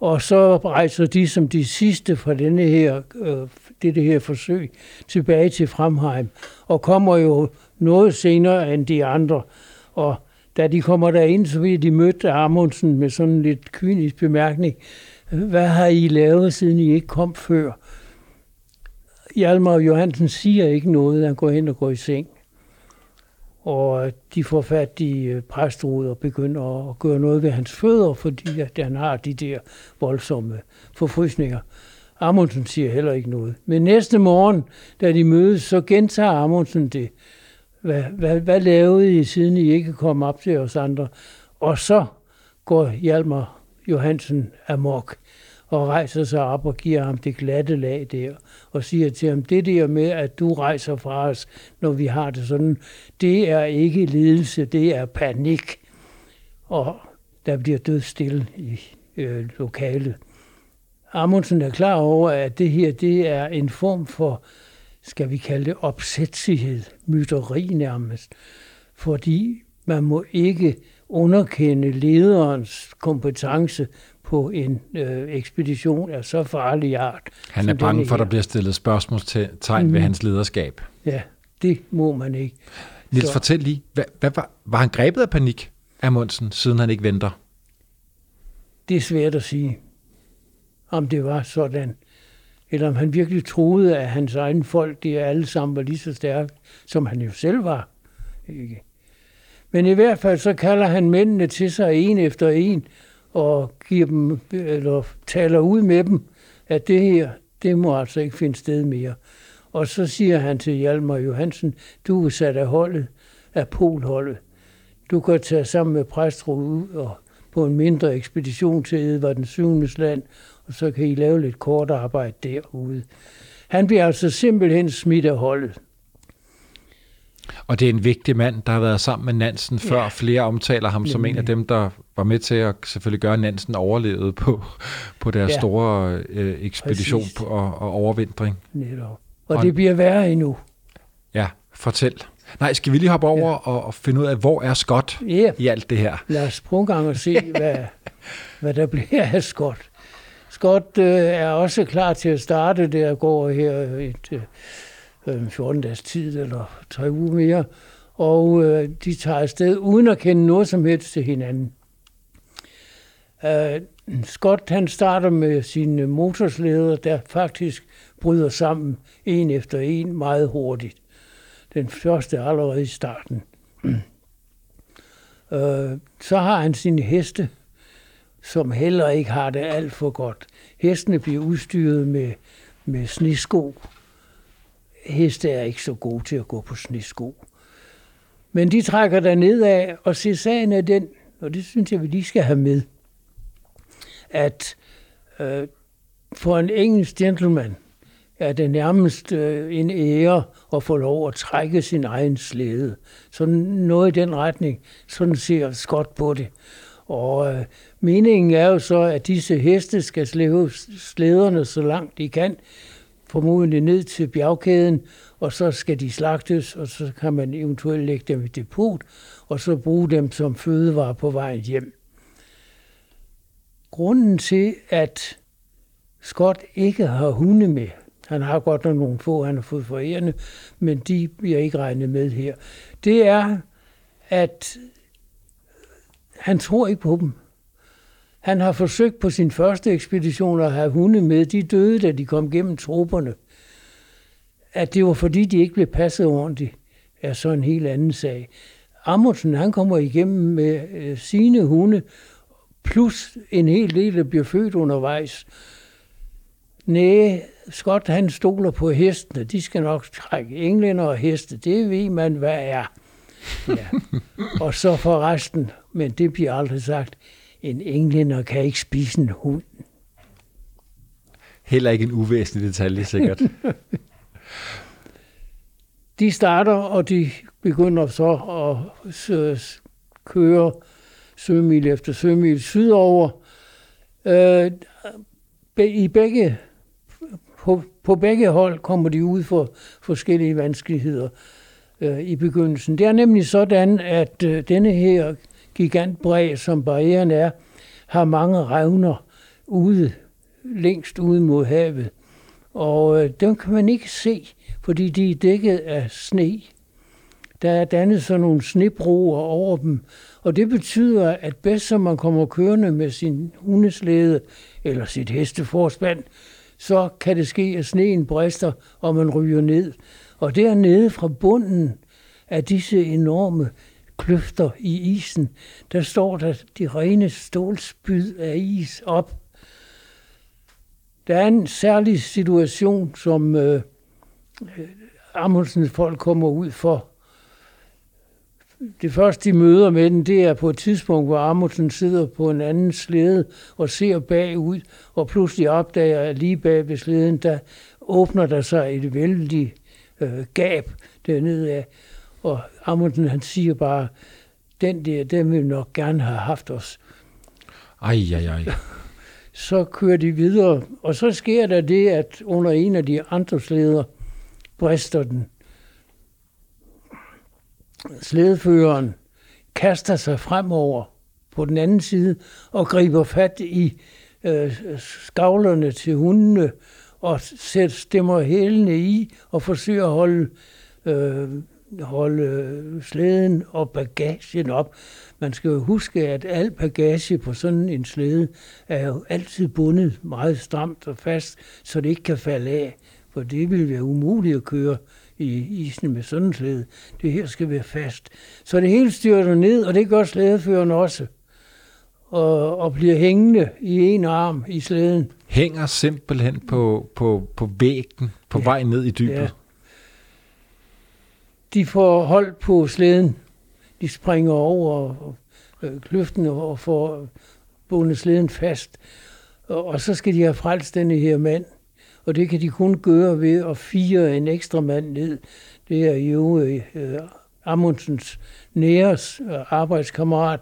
Og så rejser de som de sidste fra denne her, øh, dette her forsøg tilbage til Fremheim, og kommer jo noget senere end de andre. Og da de kommer derind, så bliver de mødt af Amundsen med sådan en lidt kynisk bemærkning. Hvad har I lavet, siden I ikke kom før? Hjalmar Johansen siger ikke noget, han går hen og går i seng. Og de får fat i øh, og begynder at gøre noget ved hans fødder, fordi at han har de der voldsomme forfrysninger. Amundsen siger heller ikke noget. Men næste morgen, da de mødes, så gentager Amundsen det. Hvad, hvad, hvad lavede I, siden I ikke kom op til os andre? Og så går Hjalmar Johansen amok og rejser sig op og giver ham det glatte lag der, og siger til ham, det der med, at du rejser fra os, når vi har det sådan, det er ikke lidelse, det er panik. Og der bliver død stille i øh, lokalet. Amundsen er klar over, at det her det er en form for, skal vi kalde det, opsætsighed, myteri nærmest. Fordi man må ikke underkende lederens kompetence på en øh, ekspedition af så farlig art. Han er bange for, at der bliver stillet spørgsmålstegn mm. ved Mhm. hans lederskab. Ja, det må man ikke. Nils, Så- fortæl lige, hvad, hvad var, var han grebet af panik af Mundsen, siden han ikke venter? Det er svært at sige, om det var sådan. Eller om han virkelig troede, at hans egne folk, de alle sammen var lige så stærke, som han jo selv var. Ikke? Men i hvert fald så kalder han mændene til sig en efter en, og giver dem, eller taler ud med dem, at det her, det må altså ikke finde sted mere. Og så siger han til Hjalmar Johansen, du er sat af holdet, af polholdet. Du kan tage sammen med præstrud ud og på en mindre ekspedition til Edvard den 7. land, og så kan I lave lidt kort arbejde derude. Han bliver altså simpelthen smidt af holdet. Og det er en vigtig mand, der har været sammen med Nansen før. Ja. Flere omtaler ham som en af dem, der var med til at selvfølgelig gøre, at Nansen overlevede på, på deres ja. Store øh, ekspedition Præcis. og, og overvintring. Netop. Og Og- det bliver værre endnu. Ja, fortæl. Nej, skal vi lige hoppe over ja. og, og finde ud af, hvor er Scott Ja, i alt det her? lad os prøve en gang og se, hvad, hvad der bliver af Scott. Scott øh, er også klar til at starte. Der går her et øh, øh 14 dages tid eller tre uger mere. Og øh, de tager afsted uden at kende noget som helst til hinanden. Øh, Scott han starter med sine motorsleder, der faktisk bryder sammen en efter en meget hurtigt. Den første allerede i starten. Øh, så har han sine heste, som heller ikke har det alt for godt. Hestene bliver udstyret med, med snisko. Heste er ikke så gode til at gå på snisko. Men de trækker der nedad, og se sagen er den, og det synes jeg, vi lige skal have med, at øh, for en engelsk gentleman er det nærmest øh, en ære at få lov at trække sin egen slæde. Sådan noget i den retning. Sådan ser Scott på det. Og øh, meningen er jo så, at disse heste skal slæve slæderne så langt de kan, formodentlig ned til bjergkæden, og så skal de slagtes, og så kan man eventuelt lægge dem i depot, og så bruge dem som fødevare på vejen hjem. Grunden til, at Scott ikke har hunde med, han har godt nok nogle få, han har fået forærende, men de bliver ikke regnet med her, det er, at han tror ikke på dem. Han har forsøgt på sin første ekspedition at have hunde med. De døde, da de kom gennem trupperne. At det var fordi, de ikke blev passet ordentligt, er så en helt anden sag. Amundsen, han kommer igennem med øh, sine hunde, plus en hel del, der bliver født undervejs. Næh, Scott han stoler på hestene. De skal nok trække englænder og heste. Det ved man, hvad er. Ja. Og så for resten, men det bliver aldrig sagt, en englænder kan ikke spise en hund. Heller ikke en uvæsentlig detalje, sikkert. de starter, og de begynder så at køre sømil efter sømil sydover. Øh, I begge, på, på begge hold kommer de ud for forskellige vanskeligheder øh, i begyndelsen. Det er nemlig sådan, at øh, denne her gigantbræ, som barrieren er, har mange revner ude, længst ude mod havet. Og øh, dem kan man ikke se, fordi de er dækket af sne. Der er dannet sådan nogle snebroer over dem, og det betyder, at bedst som man kommer kørende med sin hundeslede eller sit hesteforspand, så kan det ske, at sneen brister, og man ryger ned. Og dernede fra bunden af disse enorme kløfter i isen, der står der de rene stålspyd af is op. Der er en særlig situation, som øh, øh Amundsens folk kommer ud for. Det første, de møder med den, det er på et tidspunkt, hvor Amundsen sidder på en anden slede og ser bagud, og pludselig opdager, at lige bag ved sleden, der åbner der sig et vældigt øh, gab dernede af. Og Amundsen, han siger bare, den der, den vil nok gerne have haft os. Ej, ej, ej. Så kører de videre, og så sker der det, at under en af de andre slæder brister den. Slædeføreren kaster sig fremover på den anden side og griber fat i øh, skavlerne til hundene og sætte stemmer hælene i og forsøge at holde øh, holde slæden og bagagen op. Man skal jo huske, at al bagage på sådan en slæde er jo altid bundet meget stramt og fast, så det ikke kan falde af. For det vil være umuligt at køre i isen med sådan en slæde. Det her skal være fast. Så det hele styrter ned, og det gør slædeføreren også. Og, og bliver hængende i en arm i slæden. Hænger simpelthen på, på, på væggen på ja. vej ned i dybet. Ja de får hold på slæden. De springer over øh, kløften og får bundet slæden fast. Og, og så skal de have frelst denne her mand. Og det kan de kun gøre ved at fire en ekstra mand ned. Det er jo øh, Amundsens næres øh, arbejdskammerat,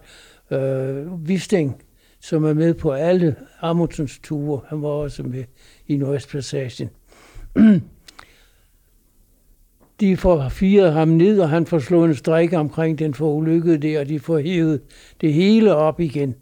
øh, Visteng, som er med på alle Amundsens ture. Han var også med i Nordøstpassagen. de får firet ham ned, og han får slået en strik omkring den for ulykket der, og de får hævet det hele op igen.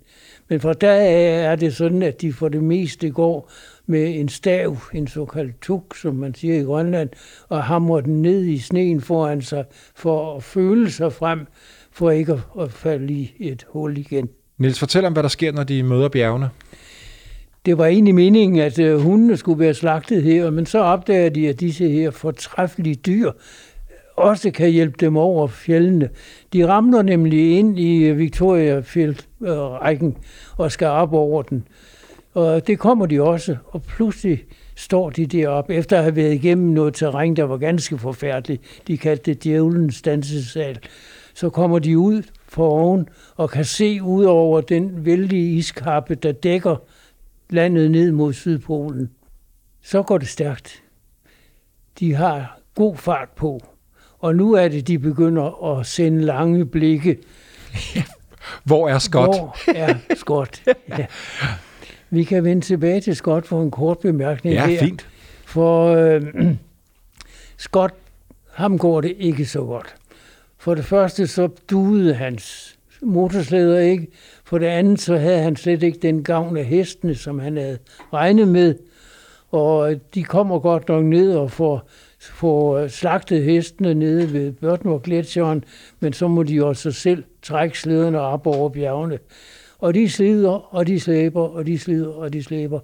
Men fra der af er det sådan, at de for det meste går med en stav, en såkaldt tuk, som man siger i Grønland, og hamrer den ned i sneen foran sig, for at føle sig frem, for ikke at falde i et hul igen. Nils, fortæl om, hvad der sker, når de møder bjergene. Det var egentlig meningen, at øh, hundene skulle være slagtet her, men så opdager de, at disse her fortræffelige dyr også kan hjælpe dem over fjellene. De ramler nemlig ind i øh, Victoria-rækken og skal op over den. Og det kommer de også, og pludselig står de deroppe, efter at have været igennem noget terræn, der var ganske forfærdeligt. De kaldte det djævelens dansesal. Så kommer de ud for oven og kan se ud over den vældige iskappe, der dækker landet ned mod Sydpolen, så går det stærkt. De har god fart på, og nu er det, de begynder at sende lange blikke. Hvor er Scott? Hvor er Scott? ja. Vi kan vende tilbage til Scott for en kort bemærkning Ja, her. fint. For øh, Scott, ham går det ikke så godt. For det første så duede hans motorsleder ikke. For det andet så havde han slet ikke den gavn af hestene, som han havde regnet med. Og de kommer godt nok ned og får, får slagtet hestene nede ved Børtmore Gletsjeren, men så må de jo også selv trække slæderne op over bjergene. Og de slider, og de slæber, og de slider, og de slæber.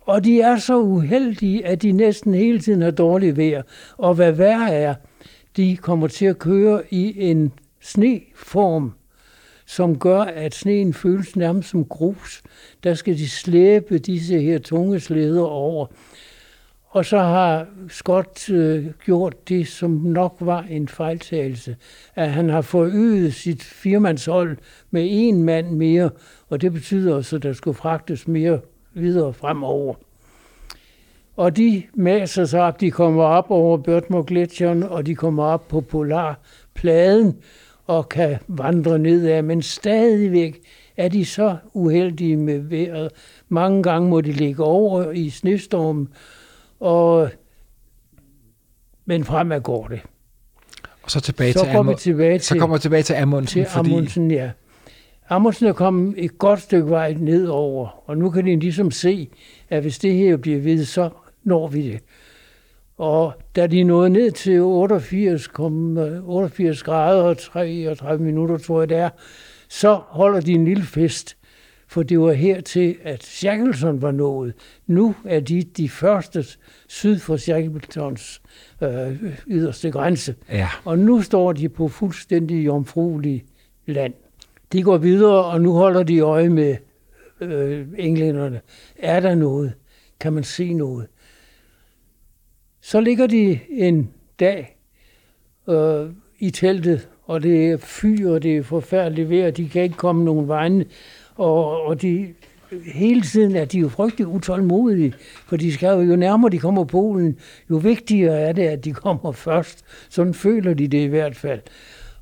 Og de er så uheldige, at de næsten hele tiden har dårligt vejr. Og hvad værre er, de kommer til at køre i en sneform, som gør, at sneen føles nærmest som grus. Der skal de slæbe disse her tunge slæder over. Og så har Scott øh, gjort det, som nok var en fejltagelse, at han har forøget sit firmandshold med en mand mere, og det betyder også, at der skulle fragtes mere videre fremover. Og de maser sig op, de kommer op over Børtmore Gletsjeren, og de kommer op på Polarpladen og kan vandre nedad, men stadigvæk er de så uheldige med vejret. Mange gange må de ligge over i snestormen, og men fremad går det. Og så tilbage Så til går vi Amund- tilbage så til- kommer vi tilbage til Amundsen, Til fordi Amundsen, ja. Amundsen er kommet et godt stykke vej nedover, og nu kan de ligesom se, at hvis det her bliver ved, så når vi det. Og da de nåede ned til 88, kom, øh, 88 grader og 33 minutter, tror jeg det er, så holder de en lille fest. For det var her til, at Shackleton var nået. Nu er de de første syd for Shackletons øh, yderste grænse. ja, Og nu står de på fuldstændig jomfruelig land. De går videre, og nu holder de øje med øh, englænderne. Er der noget? Kan man se noget? Så ligger de en dag øh, i teltet, og det er fyr, og det er forfærdeligt vejr, de kan ikke komme nogen vegne, og, og de, hele tiden er de jo frygtelig utålmodige, for de skal jo, jo nærmere de kommer Polen, jo vigtigere er det, at de kommer først. Sådan føler de det i hvert fald.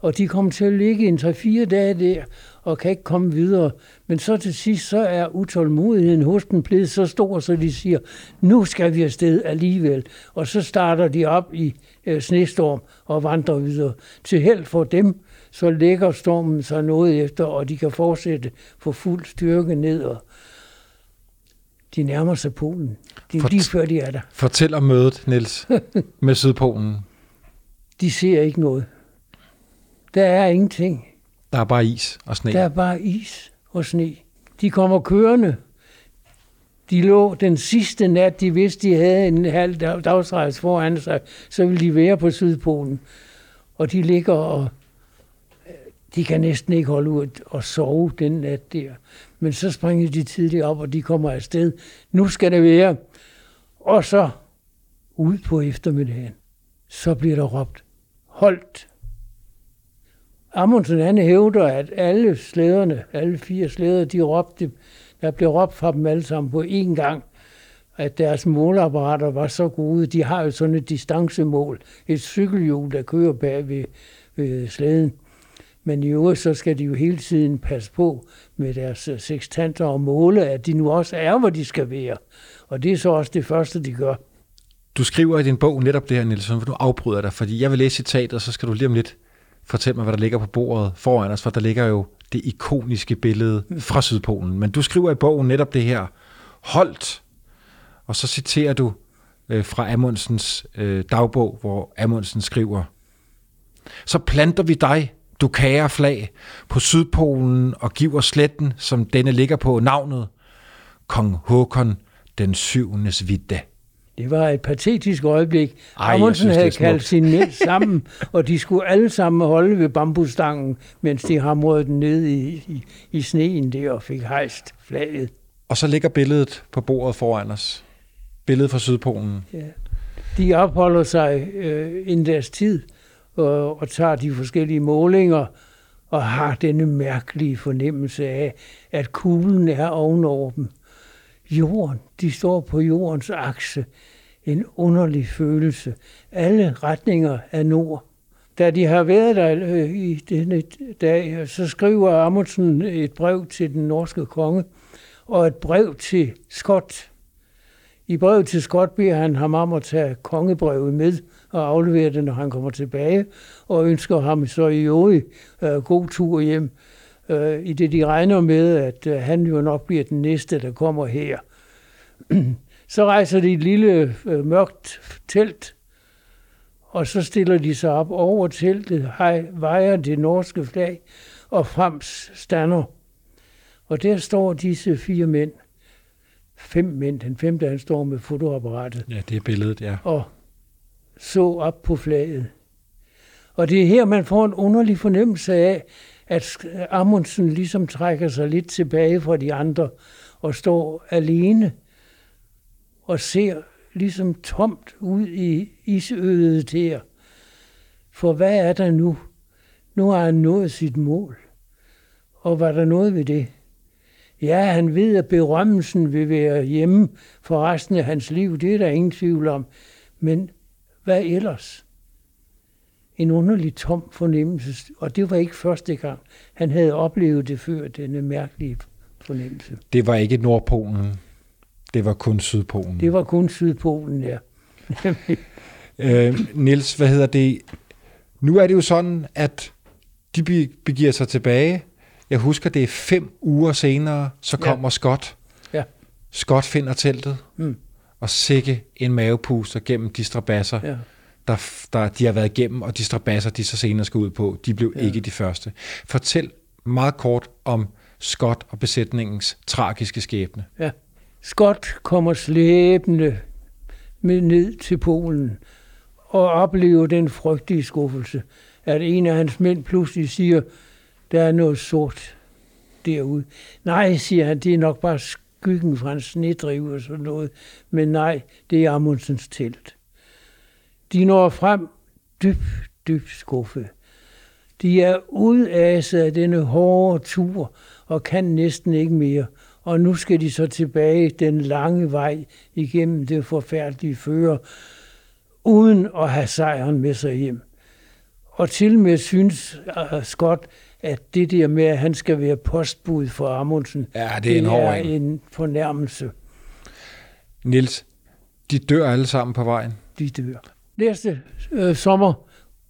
Og de kommer til at ligge en 3-4 dage der, og kan ikke komme videre. Men så til sidst, så er utålmodigheden hos den blevet så stor, så de siger, nu skal vi afsted alligevel. Og så starter de op i øh, snestorm og vandrer videre. Til held for dem, så lægger stormen sig noget efter, og de kan fortsætte på fuld styrke ned. Og de nærmer sig Polen. De er For- lige før de er der. fortæl om mødet, Niels, med Sydpolen. De ser ikke noget. Der er ingenting. Der er bare is og sne. Der er bare is og sne. De kommer kørende. De lå den sidste nat, de vidste, de havde en halv dagsrejse foran sig, så ville de være på Sydpolen. Og de ligger og øh, de kan næsten ikke holde ud og sove den nat der. Men så springer de tidligt op, og de kommer afsted. Nu skal det være. Og så ud på eftermiddagen, så bliver der råbt, holdt. Amundsen han hævder, at alle slæderne, alle fire slæder, de råbte, der blev råbt fra dem alle sammen på én gang, at deres målapparater var så gode. De har jo sådan et distancemål, et cykelhjul, der kører bag ved, ved slæden. Men i øvrigt, så skal de jo hele tiden passe på med deres øh, sextanter og måle, at de nu også er, hvor de skal være. Og det er så også det første, de gør. Du skriver i din bog netop det her, Nielsen, for du afbryder dig, fordi jeg vil læse citatet, og så skal du lige om lidt fortælle mig, hvad der ligger på bordet foran os, for der ligger jo det ikoniske billede fra Sydpolen. Men du skriver i bogen netop det her, holdt, og så citerer du øh, fra Amundsens øh, dagbog, hvor Amundsen skriver, så planter vi dig, du kære flag, på Sydpolen og giver sletten, som denne ligger på navnet, Kong Håkon den syvendes vidde. Det var et patetisk øjeblik. Ej, Amundsen synes, havde kaldt sine mænd sammen, og de skulle alle sammen holde ved bambusstangen, mens de hamrede den ned i, i, i sneen der og fik hejst flaget. Og så ligger billedet på bordet foran os. Billedet fra Sydpolen. Ja. De opholder sig øh, en dags tid og, og tager de forskellige målinger og har denne mærkelige fornemmelse af, at kuglen er ovenover dem. Jorden, de står på jordens akse. En underlig følelse. Alle retninger er nord, da de har været der øh, i denne dag, så skriver Amundsen et brev til den norske konge, og et brev til Scott. I brevet til Scott beder han ham om at tage kongebrevet med og aflevere det, når han kommer tilbage, og ønsker ham så i øvrigt øh, god tur hjem, øh, i det de regner med, at øh, han jo nok bliver den næste, der kommer her. så rejser de et lille øh, mørkt telt, og så stiller de sig op over teltet, hej, vejer det norske flag, og frem stander. Og der står disse fire mænd, fem mænd, den femte han står med fotoapparatet, Ja, det er billedet, ja. og så op på flaget. Og det er her, man får en underlig fornemmelse af, at Amundsen ligesom trækker sig lidt tilbage fra de andre og står alene og ser ligesom tomt ud i isødet her. For hvad er der nu? Nu har han nået sit mål. Og var der noget ved det? Ja, han ved, at berømmelsen vil være hjemme for resten af hans liv. Det er der ingen tvivl om. Men hvad ellers? En underlig tom fornemmelse. Og det var ikke første gang. Han havde oplevet det før, denne mærkelige fornemmelse. Det var ikke Nordpolen. Det var kun Sydpolen. Det var kun Sydpolen, ja. Øh, Niels, hvad hedder det? Nu er det jo sådan, at de be- begiver sig tilbage. Jeg husker, det er fem uger senere, så Ja. kommer Scott. Ja. Scott finder teltet, Mm. og sikke en mavepuster gennem de strabasser, ja. Der, der de har været igennem, og de strabasser, de så senere skal ud på, de blev ja. ikke de første. Fortæl meget kort om Scott og besætningens tragiske skæbne. Ja. Scott kommer slæbende med ned til Polen og oplever den frygtelige skuffelse, at en af hans mænd pludselig siger, der er noget sort derude. Nej, siger han, det er nok bare skyggen fra en snedrive og sådan noget. Men nej, det er Amundsens telt. De når frem dybt, dybt skuffet. De er udaset af denne hårde tur og kan næsten ikke mere. Og nu skal de så tilbage den lange vej igennem det forfærdelige føre, uden at have sejren med sig hjem. Og til med synes uh, Scott, at det der med, at han skal være postbud for Amundsen, Ja, det er en hård er en. en fornærmelse, Niels, de dør alle sammen på vejen. de dør. Næste øh, sommer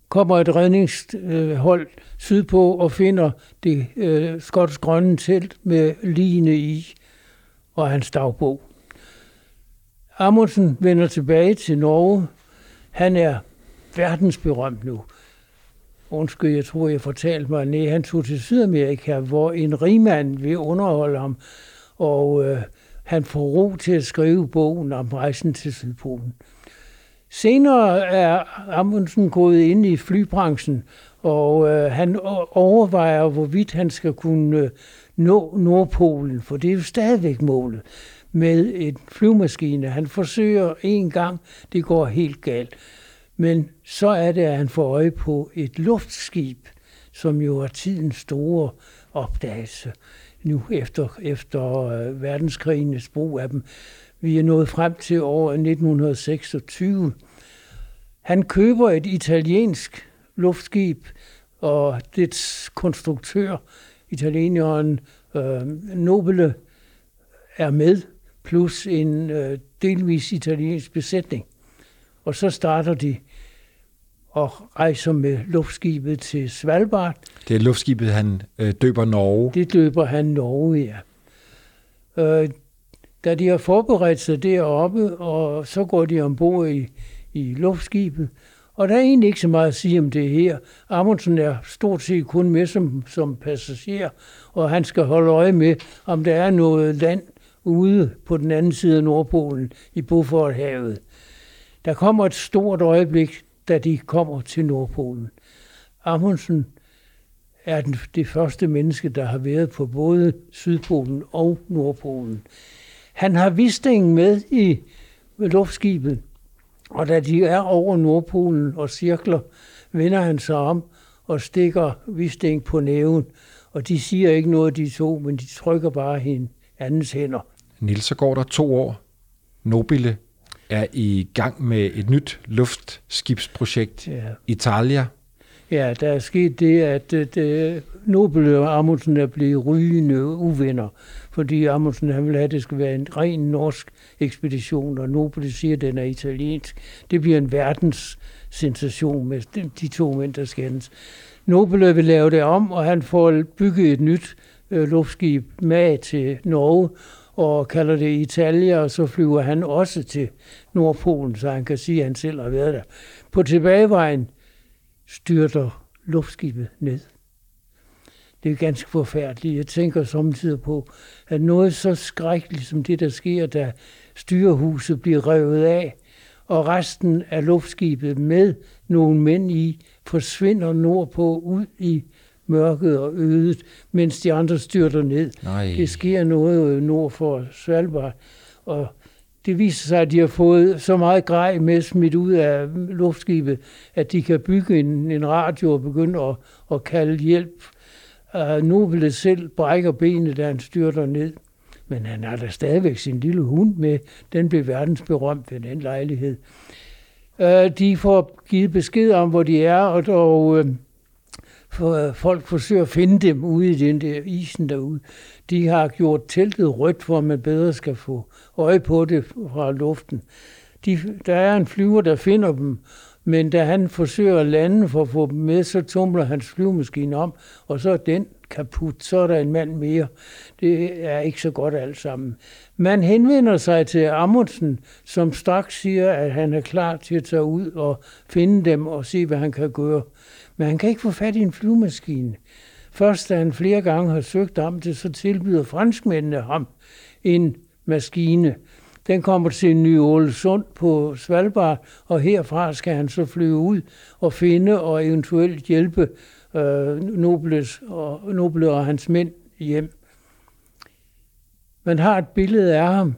kommer et redningshold øh, sydpå og finder det øh, skotsk grønne telt med ligene i og hans dagbog. Amundsen vender tilbage til Norge. Han er verdensberømt nu. Undskyld, jeg tror, jeg fortalte mig, nej, han tog til Sydamerika, hvor en rigmand vil underholde ham, og øh, han får ro til at skrive bogen om rejsen til Sydpolen. Senere er Amundsen gået ind i flybranchen, og øh, han overvejer, hvorvidt han skal kunne øh, nå Nordpolen, for det er jo stadigvæk målet med en flyvemaskine. Han forsøger en gang, det går helt galt. Men så er det, at han får øje på et luftskib, som jo er tidens store opdagelse nu efter, efter øh, verdenskrigenes verdenskrigens brug af dem. Vi er nået frem til år 1926. Han køber et italiensk luftskib, og dets konstruktør, italieneren øh, Nobile, er med, plus en øh, delvis italiensk besætning. Og så starter de og rejser med luftskibet til Svalbard. Det er luftskibet, han øh, døber Norge. Det døber han Norge, ja. Øh, da de har forberedt sig deroppe, og så går de ombord i, i luftskibet, og der er egentlig ikke så meget at sige om det her. Amundsen er stort set kun med som, som passager, og han skal holde øje med, om der er noget land ude på den anden side af Nordpolen i Beauforthavet. Der kommer et stort øjeblik, da de kommer til Nordpolen. Amundsen er den, det første menneske, der har været på både Sydpolen og Nordpolen. Han har Wisting med i luftskibet, og da de er over Nordpolen og cirkler, vender han sig om og stikker Wisting på næven. Og de siger ikke noget, de to, men de trykker bare hinandens hænder. Niels, så går der to år. Nobile er i gang med et nyt luftskibsprojekt. Ja. Italia. Ja, der er sket det, at det, Nobel og Amundsen er blevet rygende uvenner, fordi Amundsen han vil have, at det skal være en ren norsk ekspedition, og Nobel siger, at den er italiensk. Det bliver en verdens sensation med de to mænd, der skændes. Nobel vil lave det om, og han får bygget et nyt øh, luftskib med til Norge, og kalder det Italia, og så flyver han også til Nordpolen, så han kan sige, at han selv har været der. På tilbagevejen styrter luftskibet ned. Det er ganske forfærdeligt. Jeg tænker samtidig på, at noget så skrækkeligt som det, der sker, da styrehuset bliver revet af, og resten af luftskibet med nogle mænd i forsvinder nordpå ud i mørket og ødet, mens de andre styrter ned. Nej. Det sker noget nord for Svalbard, og det viser sig, at de har fået så meget grej med smidt ud af luftskibet, at de kan bygge en, en radio og begynde at, at kalde hjælp. Øh, uh, Nobel selv brækker benet, da han styrter ned. Men han har da stadigvæk sin lille hund med. Den blev verdensberømt ved den lejlighed. Uh, de får givet besked om, hvor de er, og, dog, uh, øh, for, folk forsøger at finde dem ude i den der isen derude. De har gjort teltet rødt, for at man bedre skal få øje på det fra luften. De, der er en flyver, der finder dem, men da han forsøger at lande for at få dem med, så tumler hans flyvemaskine om, og så er den kaput, så er der en mand mere. Det er ikke så godt alt sammen. Man henvender sig til Amundsen, som straks siger, at han er klar til at tage ud og finde dem og se, hvad han kan gøre. Men han kan ikke få fat i en flyvemaskine. Først da han flere gange har søgt om det, så tilbyder franskmændene ham en maskine. Den kommer til Ny Ålesund på Svalbard, og herfra skal han så flyve ud og finde og eventuelt hjælpe øh, Nobles og, Noble og hans mænd hjem. Man har et billede af ham,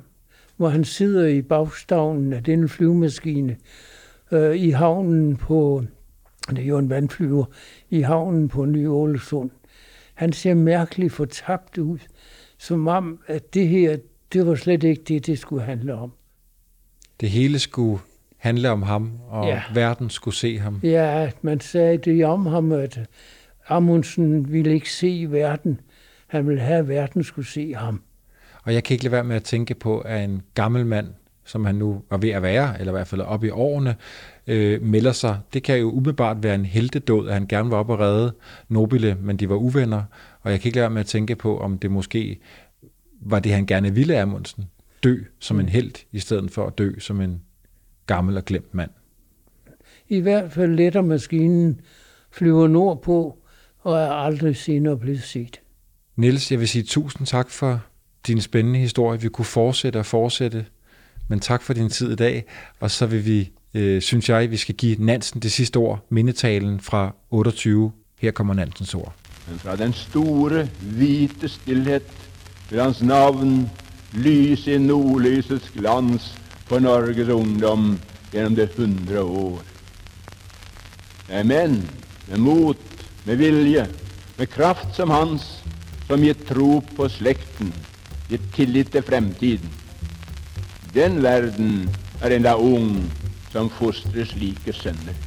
hvor han sidder i bagstavnen af denne flyvemaskine øh, i havnen på, det er jo en vandflyver, i havnen på Ny Ålesund. Han ser mærkeligt fortabt ud, som om, at det her, det var slet ikke det, det skulle handle om. Det hele skulle handle om ham, og Ja. verden skulle se ham. Ja, man sagde det om ham, at Amundsen ville ikke se verden. Han ville have, at verden skulle se ham. Og jeg kan ikke lade være med at tænke på, at en gammel mand, som han nu var ved at være, eller i hvert fald oppe i årene, øh, melder sig. Det kan jo umiddelbart være en heltedåd, at han gerne var op og redde Nobile, men de var uvenner. Og jeg kan ikke lade være med at tænke på, om det måske var det, han gerne ville af Amundsen. Dø som en held, i stedet for at dø som en gammel og glemt mand. I hvert fald letter maskinen, flyver nordpå og er aldrig senere blevet set. Niels, jeg vil sige tusind tak for din spændende historie. Vi kunne fortsætte og fortsætte, men tak for din tid i dag. Og så vil vi, øh, synes jeg, vi skal give Nansen det sidste ord, mindetalen fra 28. Her kommer Nansens ord. Men fra den store, hvite stillhet vil hans navn lyse i nordlysets glans for Norges ungdom gjennom det hundre år. Det er menn med mot, med vilje, med kraft som hans, som gitt tro på slekten, gitt tillit til fremtiden. Den verden er enda ung som fostrer slike sønner.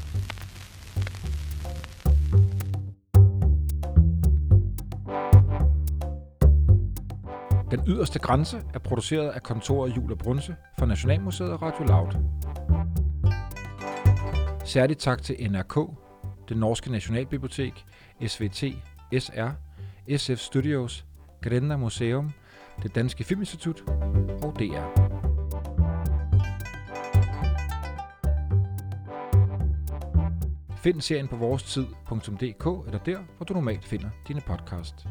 Den yderste grænse er produceret af kontoret Jul og Brunse for Nationalmuseet og Radio Loud. Særligt tak til NRK, det norske Nationalbibliotek, SVT, SR, SF Studios, Grenda Museum, det Danske Filminstitut og DR. Find serien på vorestid.dk eller der, hvor du normalt finder dine podcasts.